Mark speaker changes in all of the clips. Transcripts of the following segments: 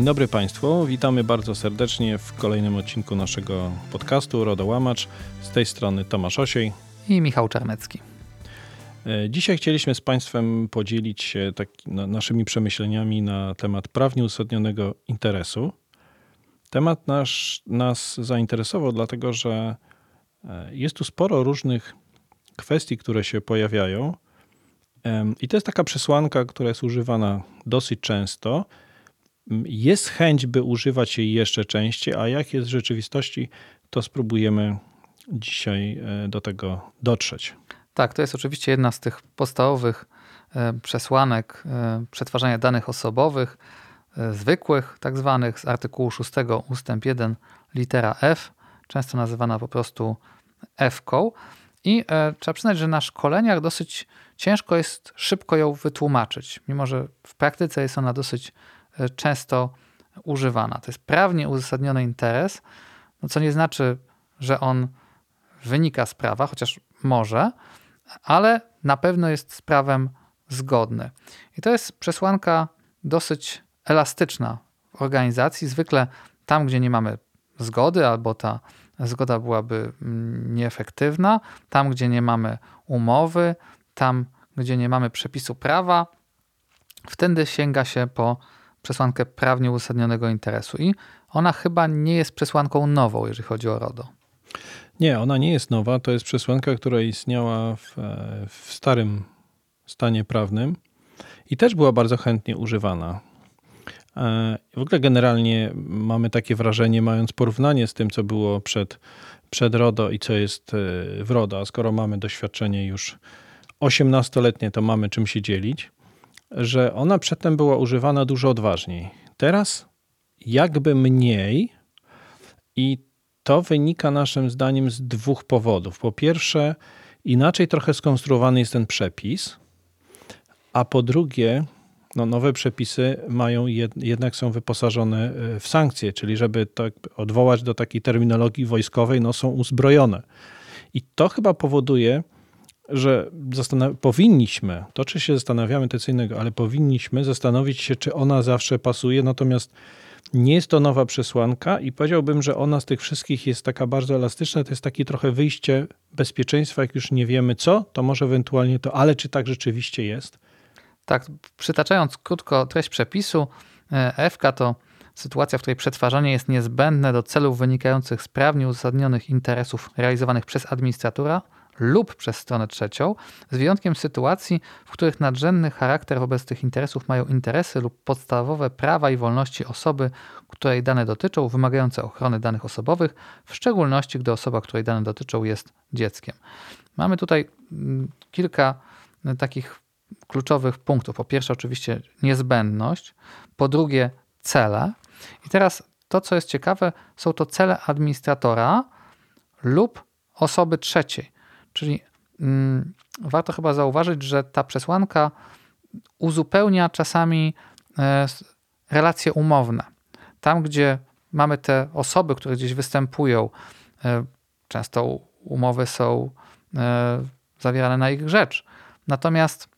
Speaker 1: Dzień dobry Państwu, witamy bardzo serdecznie w kolejnym odcinku naszego podcastu Rodołamacz. Z tej strony Tomasz Osiej
Speaker 2: i Michał Czarnecki.
Speaker 1: E, dzisiaj chcieliśmy z Państwem podzielić się tak, naszymi przemyśleniami na temat prawnie uzasadnionego interesu. Temat nasz, nas zainteresował, dlatego że e, jest tu sporo różnych kwestii, które się pojawiają. I to jest taka przesłanka, która jest używana dosyć często. Jest chęć, by używać jej jeszcze częściej, a jak jest w rzeczywistości, to spróbujemy dzisiaj e, do tego dotrzeć.
Speaker 2: Tak, to jest oczywiście jedna z tych podstawowych e, przesłanek e, przetwarzania danych osobowych, zwykłych, tak zwanych, z artykułu 6 ustęp 1 litera F, często nazywana po prostu F-ką. I trzeba przyznać, że na szkoleniach dosyć ciężko jest szybko ją wytłumaczyć, mimo że w praktyce jest ona dosyć często używana. To jest prawnie uzasadniony interes, no co nie znaczy, że on wynika z prawa, chociaż może, ale na pewno jest z prawem zgodny. I to jest przesłanka dosyć elastyczna w organizacji. Zwykle tam, gdzie nie mamy zgody, albo ta zgoda byłaby mm, nieefektywna, tam, gdzie nie mamy umowy, tam, gdzie nie mamy przepisu prawa, wtedy sięga się po przesłankę prawnie uzasadnionego interesu. I ona chyba nie jest przesłanką nową, jeżeli chodzi o RODO.
Speaker 1: Nie, ona nie jest nowa. To jest przesłanka, która istniała w, w starym stanie prawnym i też była bardzo chętnie używana. E, w ogóle generalnie mamy takie wrażenie, mając porównanie z tym, co było przed, przed RODO i co jest e, w RODO, a skoro mamy doświadczenie już 18-letnie, to mamy czym się dzielić, że ona przedtem była używana dużo odważniej. Teraz jakby mniej i to wynika naszym zdaniem z dwóch powodów. Po pierwsze, inaczej trochę skonstruowany jest ten przepis, a po drugie, no nowe przepisy mają jednak są wyposażone e, w sankcje, czyli żeby tak odwołać do takiej terminologii wojskowej, no są uzbrojone. I to chyba powoduje, że powinniśmy, to czy się zastanawiamy, to co innego, ale powinniśmy zastanowić się, czy ona zawsze pasuje, natomiast nie jest to nowa przesłanka i powiedziałbym, że ona z tych wszystkich jest taka bardzo elastyczna. To jest takie trochę wyjście bezpieczeństwa, jak już nie wiemy co, to może ewentualnie to, ale czy tak rzeczywiście jest?
Speaker 2: Tak, przytaczając krótko treść przepisu, e, FK to sytuacja, w której przetwarzanie jest niezbędne do celów wynikających z prawnie uzasadnionych interesów realizowanych przez administratora lub przez stronę trzecią, z wyjątkiem sytuacji, w których nadrzędny charakter wobec tych interesów mają interesy lub podstawowe prawa i wolności osoby, której dane dotyczą, wymagające ochrony danych osobowych, w szczególności gdy osoba, której dane dotyczą, jest dzieckiem. Mamy tutaj mm, kilka mm, takich kluczowych punktów. Po pierwsze, oczywiście niezbędność, po drugie, cele. I teraz to, co jest ciekawe, są to cele administratora lub osoby trzeciej. Czyli mm, warto chyba zauważyć, że ta przesłanka uzupełnia czasami e, relacje umowne. Tam, gdzie mamy te osoby, które gdzieś występują, e, często umowy są e, zawierane na ich rzecz. Natomiast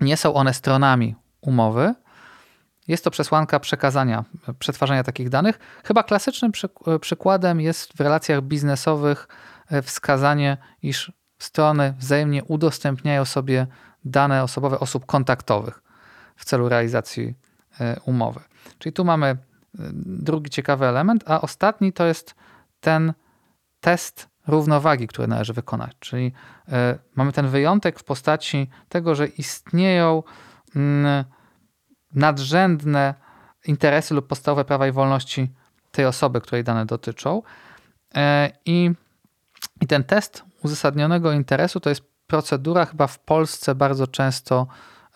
Speaker 2: nie są one stronami umowy. Jest to przesłanka przekazania, przetwarzania takich danych. Chyba klasycznym przykładem jest w relacjach biznesowych wskazanie, iż strony wzajemnie udostępniają sobie dane osobowe osób kontaktowych w celu realizacji e, umowy. Czyli tu mamy e, drugi ciekawy element, a ostatni to jest ten test równowagi, który należy wykonać. Czyli e, mamy ten wyjątek w postaci tego, że istnieją mm, nadrzędne interesy lub podstawowe prawa i wolności tej osoby, której dane dotyczą. I i ten test uzasadnionego interesu to jest procedura chyba w Polsce bardzo często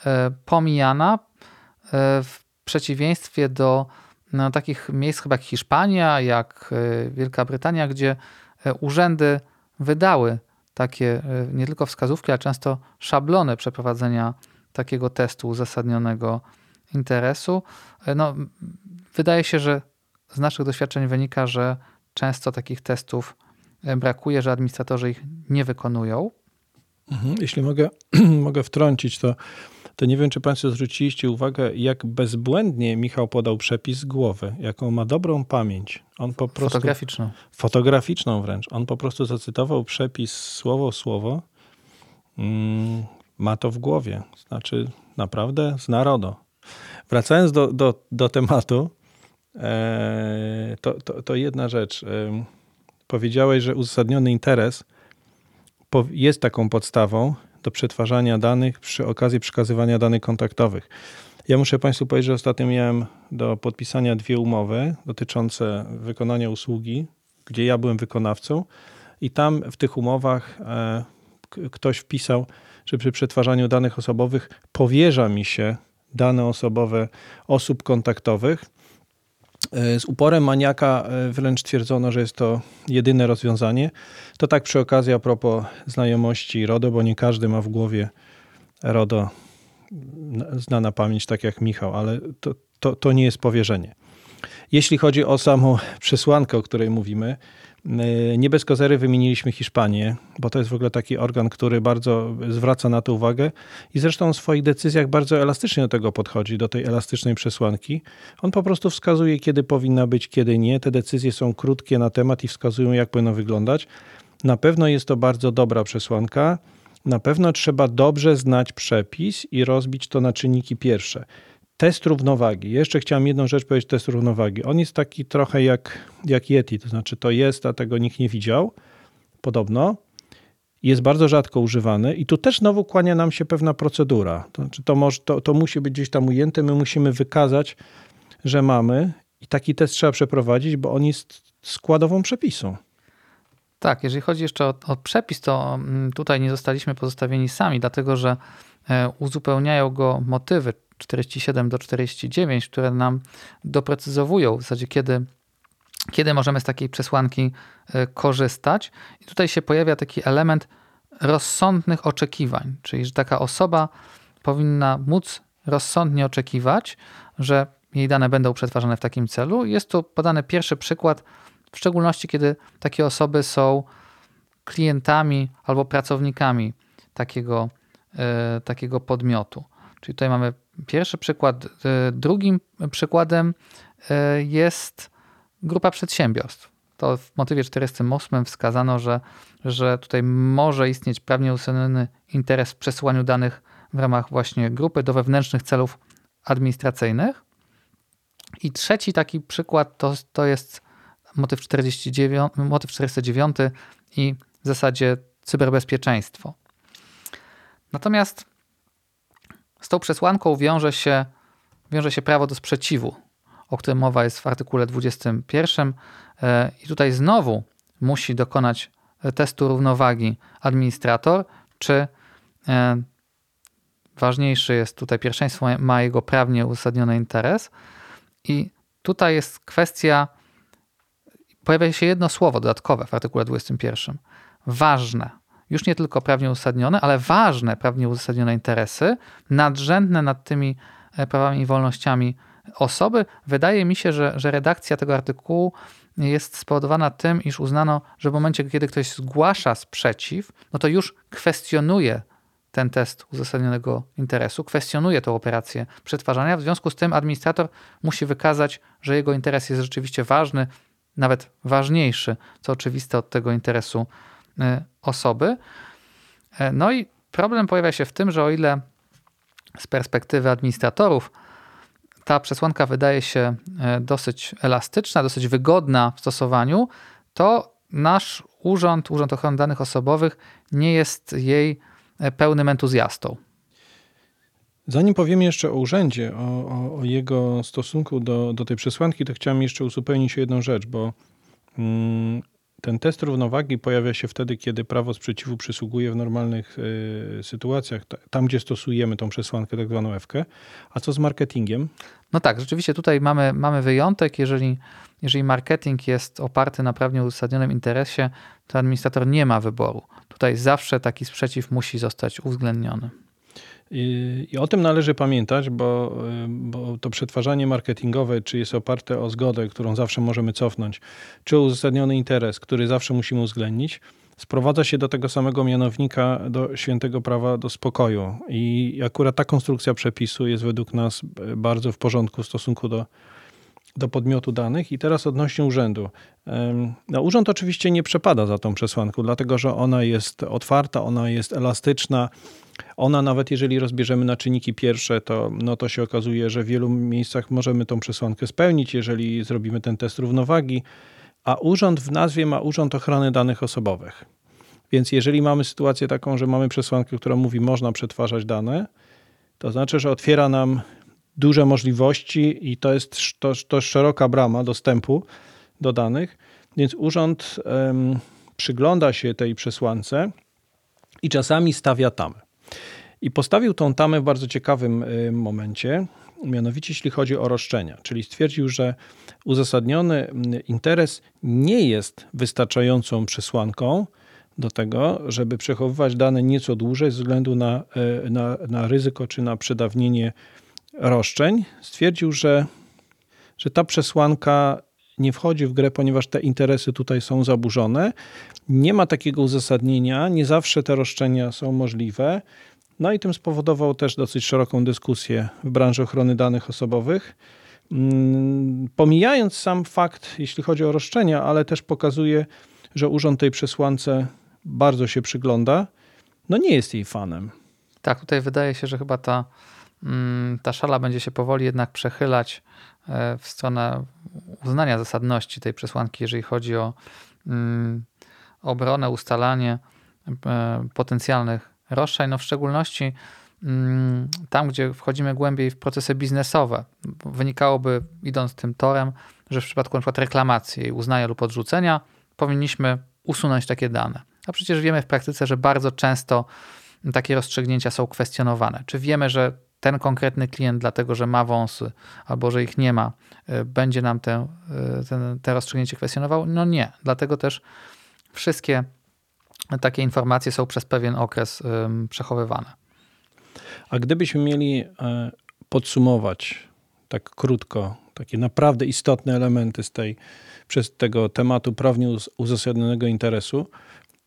Speaker 2: e, pomijana, e, w przeciwieństwie do no, takich miejsc chyba jak Hiszpania, jak e, Wielka Brytania, gdzie urzędy wydały takie nie tylko wskazówki, ale często szablony przeprowadzenia takiego testu uzasadnionego interesu. No, wydaje się, że z naszych doświadczeń wynika, że często takich testów brakuje, że administratorzy ich nie wykonują.
Speaker 1: Mhm. Jeśli mogę, mogę wtrącić, to to nie wiem, czy Państwo zwróciliście uwagę, jak bezbłędnie Michał podał przepis z głowy, jaką ma dobrą pamięć. On po prostu,
Speaker 2: Fotograficzną.
Speaker 1: Fotograficzną wręcz. On po prostu zacytował przepis słowo słowo. Mm, ma to w głowie. Znaczy, naprawdę z narodu. Wracając do, do, do tematu, e, to, to, to jedna rzecz. Powiedziałeś, że uzasadniony interes jest taką podstawą do przetwarzania danych przy okazji przekazywania danych kontaktowych. Ja muszę Państwu powiedzieć, że ostatnio miałem do podpisania dwie umowy dotyczące wykonania usługi, gdzie ja byłem wykonawcą, i tam w tych umowach e, ktoś wpisał, że przy przetwarzaniu danych osobowych powierza mi się dane osobowe osób kontaktowych. Z uporem maniaka e, wręcz twierdzono, że jest to jedyne rozwiązanie. To tak przy okazji a propos znajomości RODO, bo nie każdy ma w głowie RODO znana pamięć, tak jak Michał, ale to, to, to nie jest powierzenie. Jeśli chodzi o samą przesłankę, o której mówimy, nie bez kozery wymieniliśmy Hiszpanię, bo to jest w ogóle taki organ, który bardzo zwraca na to uwagę i zresztą w swoich decyzjach bardzo elastycznie do tego podchodzi, do tej elastycznej przesłanki. On po prostu wskazuje, kiedy powinna być, kiedy nie. Te decyzje są krótkie na temat i wskazują, jak powinno wyglądać. Na pewno jest to bardzo dobra przesłanka. Na pewno trzeba dobrze znać przepis i rozbić to na czynniki pierwsze test równowagi. Jeszcze chciałem jedną rzecz powiedzieć, test równowagi. On jest taki trochę jak, jak Yeti, to znaczy to jest, a tego nikt nie widział, podobno. Jest bardzo rzadko używany i tu też znowu kłania nam się pewna procedura. To, znaczy to, może, to, to musi być gdzieś tam ujęte, my musimy wykazać, że mamy i taki test trzeba przeprowadzić, bo on jest składową przepisu.
Speaker 2: Tak, jeżeli chodzi jeszcze o, o przepis, to mm, tutaj nie zostaliśmy pozostawieni sami, dlatego że e, uzupełniają go motywy, 47 do 49, które nam doprecyzowują w zasadzie, kiedy, kiedy możemy z takiej przesłanki e, korzystać. I tutaj się pojawia taki element rozsądnych oczekiwań, czyli że taka osoba powinna móc rozsądnie oczekiwać, że jej dane będą przetwarzane w takim celu. Jest tu podany pierwszy przykład, w szczególności kiedy takie osoby są klientami albo pracownikami takiego, e, takiego podmiotu. Czyli tutaj mamy pierwszy przykład. E, drugim przykładem e, jest grupa przedsiębiorstw. To w motywie 48 wskazano, że, że tutaj może istnieć prawnie uzasadniony interes w przesyłaniu danych w ramach właśnie grupy do wewnętrznych celów administracyjnych. I trzeci taki przykład to, to jest motyw, 49, motyw 409 i w zasadzie cyberbezpieczeństwo. Natomiast z tą przesłanką wiąże się, wiąże się prawo do sprzeciwu, o którym mowa jest w artykule 21. E, I tutaj znowu musi dokonać e, testu równowagi administrator, czy e, ważniejszy jest tutaj pierwszeństwo, ma jego prawnie uzasadniony interes. I tutaj jest kwestia, pojawia się jedno słowo dodatkowe w artykule 21. Ważne już nie tylko prawnie uzasadnione, ale ważne prawnie uzasadnione interesy, nadrzędne nad tymi e, prawami i wolnościami osoby. Wydaje mi się, że, że redakcja tego artykułu jest spowodowana tym, iż uznano, że w momencie, kiedy ktoś zgłasza sprzeciw, no to już kwestionuje ten test uzasadnionego interesu, kwestionuje tę operację przetwarzania. W związku z tym administrator musi wykazać, że jego interes jest rzeczywiście ważny, nawet ważniejszy, co oczywiste od tego interesu osoby. E, no i problem pojawia się w tym, że o ile z perspektywy administratorów ta przesłanka wydaje się e, dosyć elastyczna, dosyć wygodna w stosowaniu, to nasz urząd, Urząd Ochrony Danych Osobowych, nie jest jej pełnym entuzjastą.
Speaker 1: Zanim powiemy jeszcze o urzędzie, o, o, o, jego stosunku do, do tej przesłanki, to chciałem jeszcze uzupełnić jedną rzecz, bo mm, ten test równowagi pojawia się wtedy, kiedy prawo sprzeciwu przysługuje w normalnych y, sytuacjach, tam gdzie stosujemy tą przesłankę, tak zwaną F. A co z marketingiem?
Speaker 2: No tak, rzeczywiście tutaj mamy, mamy wyjątek. Jeżeli, jeżeli marketing jest oparty na prawnie uzasadnionym interesie, to administrator nie ma wyboru. Tutaj zawsze taki sprzeciw musi zostać uwzględniony.
Speaker 1: I, o tym należy pamiętać, bo, bo to przetwarzanie marketingowe, czy jest oparte o zgodę, którą zawsze możemy cofnąć, czy uzasadniony interes, który zawsze musimy uwzględnić, sprowadza się do tego samego mianownika, do świętego prawa do spokoju. I akurat ta konstrukcja przepisu jest według nas bardzo w porządku w stosunku do, do podmiotu danych. I teraz odnośnie urzędu. No, urząd oczywiście nie przepada za tą przesłanką, dlatego że ona jest otwarta, ona jest elastyczna. Ona nawet jeżeli rozbierzemy na czynniki pierwsze, to, no to się okazuje, że w wielu miejscach możemy tą przesłankę spełnić, jeżeli zrobimy ten test równowagi a urząd w nazwie ma Urząd Ochrony Danych Osobowych. Więc jeżeli mamy sytuację taką, że mamy przesłankę, która mówi, można przetwarzać dane, to znaczy, że otwiera nam duże możliwości i to jest to, to szeroka brama dostępu do danych. Więc urząd przygląda się tej przesłance i czasami stawia tamę. I postawił tą tamę w bardzo ciekawym y, momencie, mianowicie jeśli chodzi o roszczenia, czyli stwierdził, że uzasadniony interes nie jest wystarczającą przesłanką do tego, żeby przechowywać dane nieco dłużej ze względu na, e, na, na ryzyko czy na przedawnienie roszczeń. Stwierdził, że, że ta przesłanka nie wchodzi w grę, ponieważ te interesy tutaj są zaburzone. Nie ma takiego uzasadnienia, nie zawsze te roszczenia są możliwe. No i tym spowodował też dosyć szeroką dyskusję w branży ochrony danych osobowych. Mm, pomijając sam fakt, jeśli chodzi o roszczenia, ale też pokazuje, że urząd tej przesłance bardzo się przygląda, no nie jest jej fanem.
Speaker 2: Tak, tutaj wydaje się, że chyba ta, ta szala będzie się powoli jednak przechylać e, w stronę uznania zasadności tej przesłanki, jeżeli chodzi o mm, obronę, ustalanie e, potencjalnych roszczeń, no w szczególności mm, tam, gdzie wchodzimy głębiej w procesy biznesowe. Wynikałoby, idąc tym torem, że w przypadku np. reklamacji, jej uznania lub odrzucenia, powinniśmy usunąć takie dane. A przecież wiemy w praktyce, że bardzo często takie rozstrzygnięcia są kwestionowane. Czy wiemy, że ten konkretny klient, dlatego że ma wąsy albo że ich nie ma, y, będzie nam te, y, ten, te rozstrzygnięcie kwestionował? No nie. Dlatego też wszystkie takie informacje są przez pewien okres przechowywane.
Speaker 1: A gdybyśmy mieli e, podsumować tak krótko takie naprawdę istotne elementy z tej, przez tego tematu prawnie uzasadnionego interesu,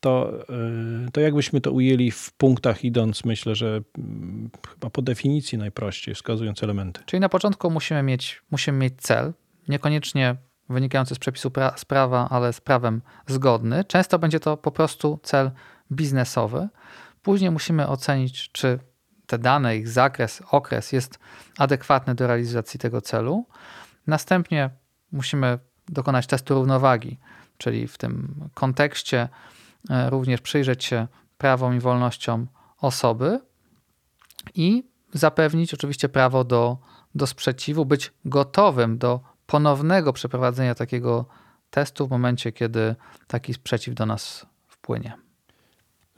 Speaker 1: to, e, to jakbyśmy to ujęli w punktach idąc, myślę, że mm, chyba po definicji najprościej, wskazując elementy.
Speaker 2: Czyli na początku musimy mieć, musimy mieć cel, niekoniecznie wynikający z przepisu pra z prawa, ale z prawem zgodny. Często będzie to po prostu cel biznesowy. Później musimy ocenić, czy te dane, ich zakres, okres jest adekwatny do realizacji tego celu. Następnie musimy dokonać testu równowagi, czyli w tym kontekście również przyjrzeć się prawom i wolnościom osoby i zapewnić oczywiście prawo do, do sprzeciwu, być gotowym do ponownego przeprowadzenia takiego testu w momencie, kiedy taki sprzeciw do nas wpłynie.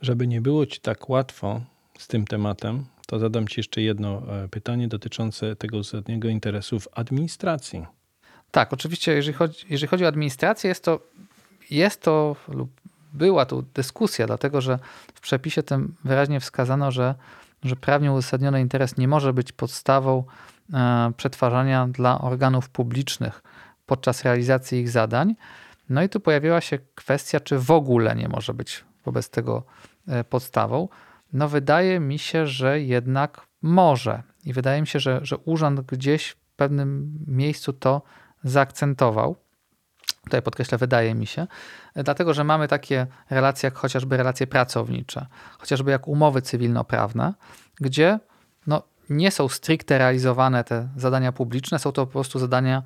Speaker 1: Żeby nie było ci tak łatwo z tym tematem, to zadam ci jeszcze jedno e, pytanie dotyczące tego ostatniego interesu w administracji.
Speaker 2: Tak, oczywiście, jeżeli chodzi, jeżeli chodzi o administrację, jest to, jest to lub była tu dyskusja, dlatego że w przepisie tym wyraźnie wskazano, że, że prawnie uzasadniony interes nie może być podstawą E, przetwarzania dla organów publicznych podczas realizacji ich zadań. No i tu pojawiła się kwestia, czy w ogóle nie może być wobec tego e, podstawą. No wydaje mi się, że jednak może. I wydaje mi się, że, że urząd gdzieś w pewnym miejscu to zaakcentował. Tutaj podkreślę, wydaje mi się, e, dlatego że mamy takie relacje jak chociażby relacje pracownicze, chociażby jak umowy cywilnoprawne, gdzie no, nie są stricte realizowane te zadania publiczne, są to po prostu zadania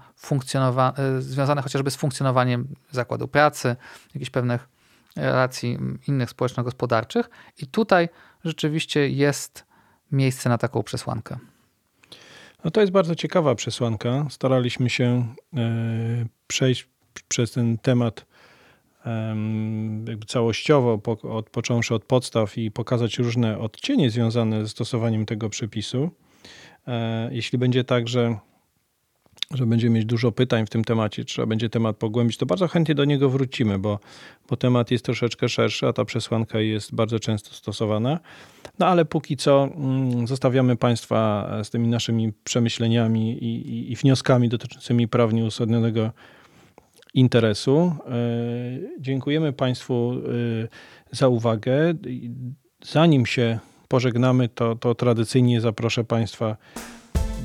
Speaker 2: e, związane chociażby z funkcjonowaniem zakładu pracy, jakichś pewnych relacji innych społeczno-gospodarczych. I tutaj rzeczywiście jest miejsce na taką przesłankę.
Speaker 1: No to jest bardzo ciekawa przesłanka. Staraliśmy się e, przejść przez ten temat jakby całościowo, od, począwszy od podstaw i pokazać różne odcienie związane ze stosowaniem tego przepisu. E, jeśli będzie tak, że, że będziemy mieć dużo pytań w tym temacie, trzeba będzie temat pogłębić, to bardzo chętnie do niego wrócimy, bo, bo temat jest troszeczkę szerszy, a ta przesłanka jest bardzo często stosowana. No ale póki co mm, zostawiamy Państwa z tymi naszymi przemyśleniami i, i, i wnioskami dotyczącymi prawnie uzasadnionego interesu. Dziękujemy Państwu za uwagę. Zanim się pożegnamy, to, to tradycyjnie zaproszę Państwa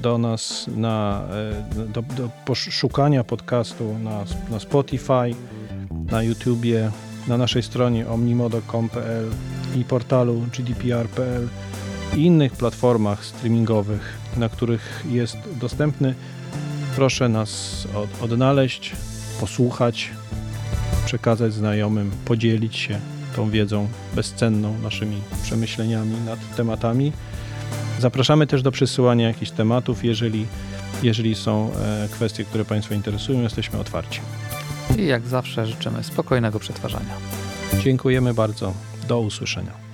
Speaker 1: do nas na, do, do poszukania podcastu na, na Spotify, na YouTubie, na naszej stronie omnimodo.com.pl i portalu gdpr.pl i innych platformach streamingowych, na których jest dostępny. Proszę nas od, odnaleźć, posłuchać, przekazać znajomym, podzielić się tą wiedzą bezcenną, naszymi przemyśleniami nad tematami. Zapraszamy też do przesyłania jakichś tematów, jeżeli, jeżeli są e, kwestie, które Państwa interesują, jesteśmy otwarci.
Speaker 2: I jak zawsze życzymy spokojnego przetwarzania.
Speaker 1: Dziękujemy bardzo. Do usłyszenia.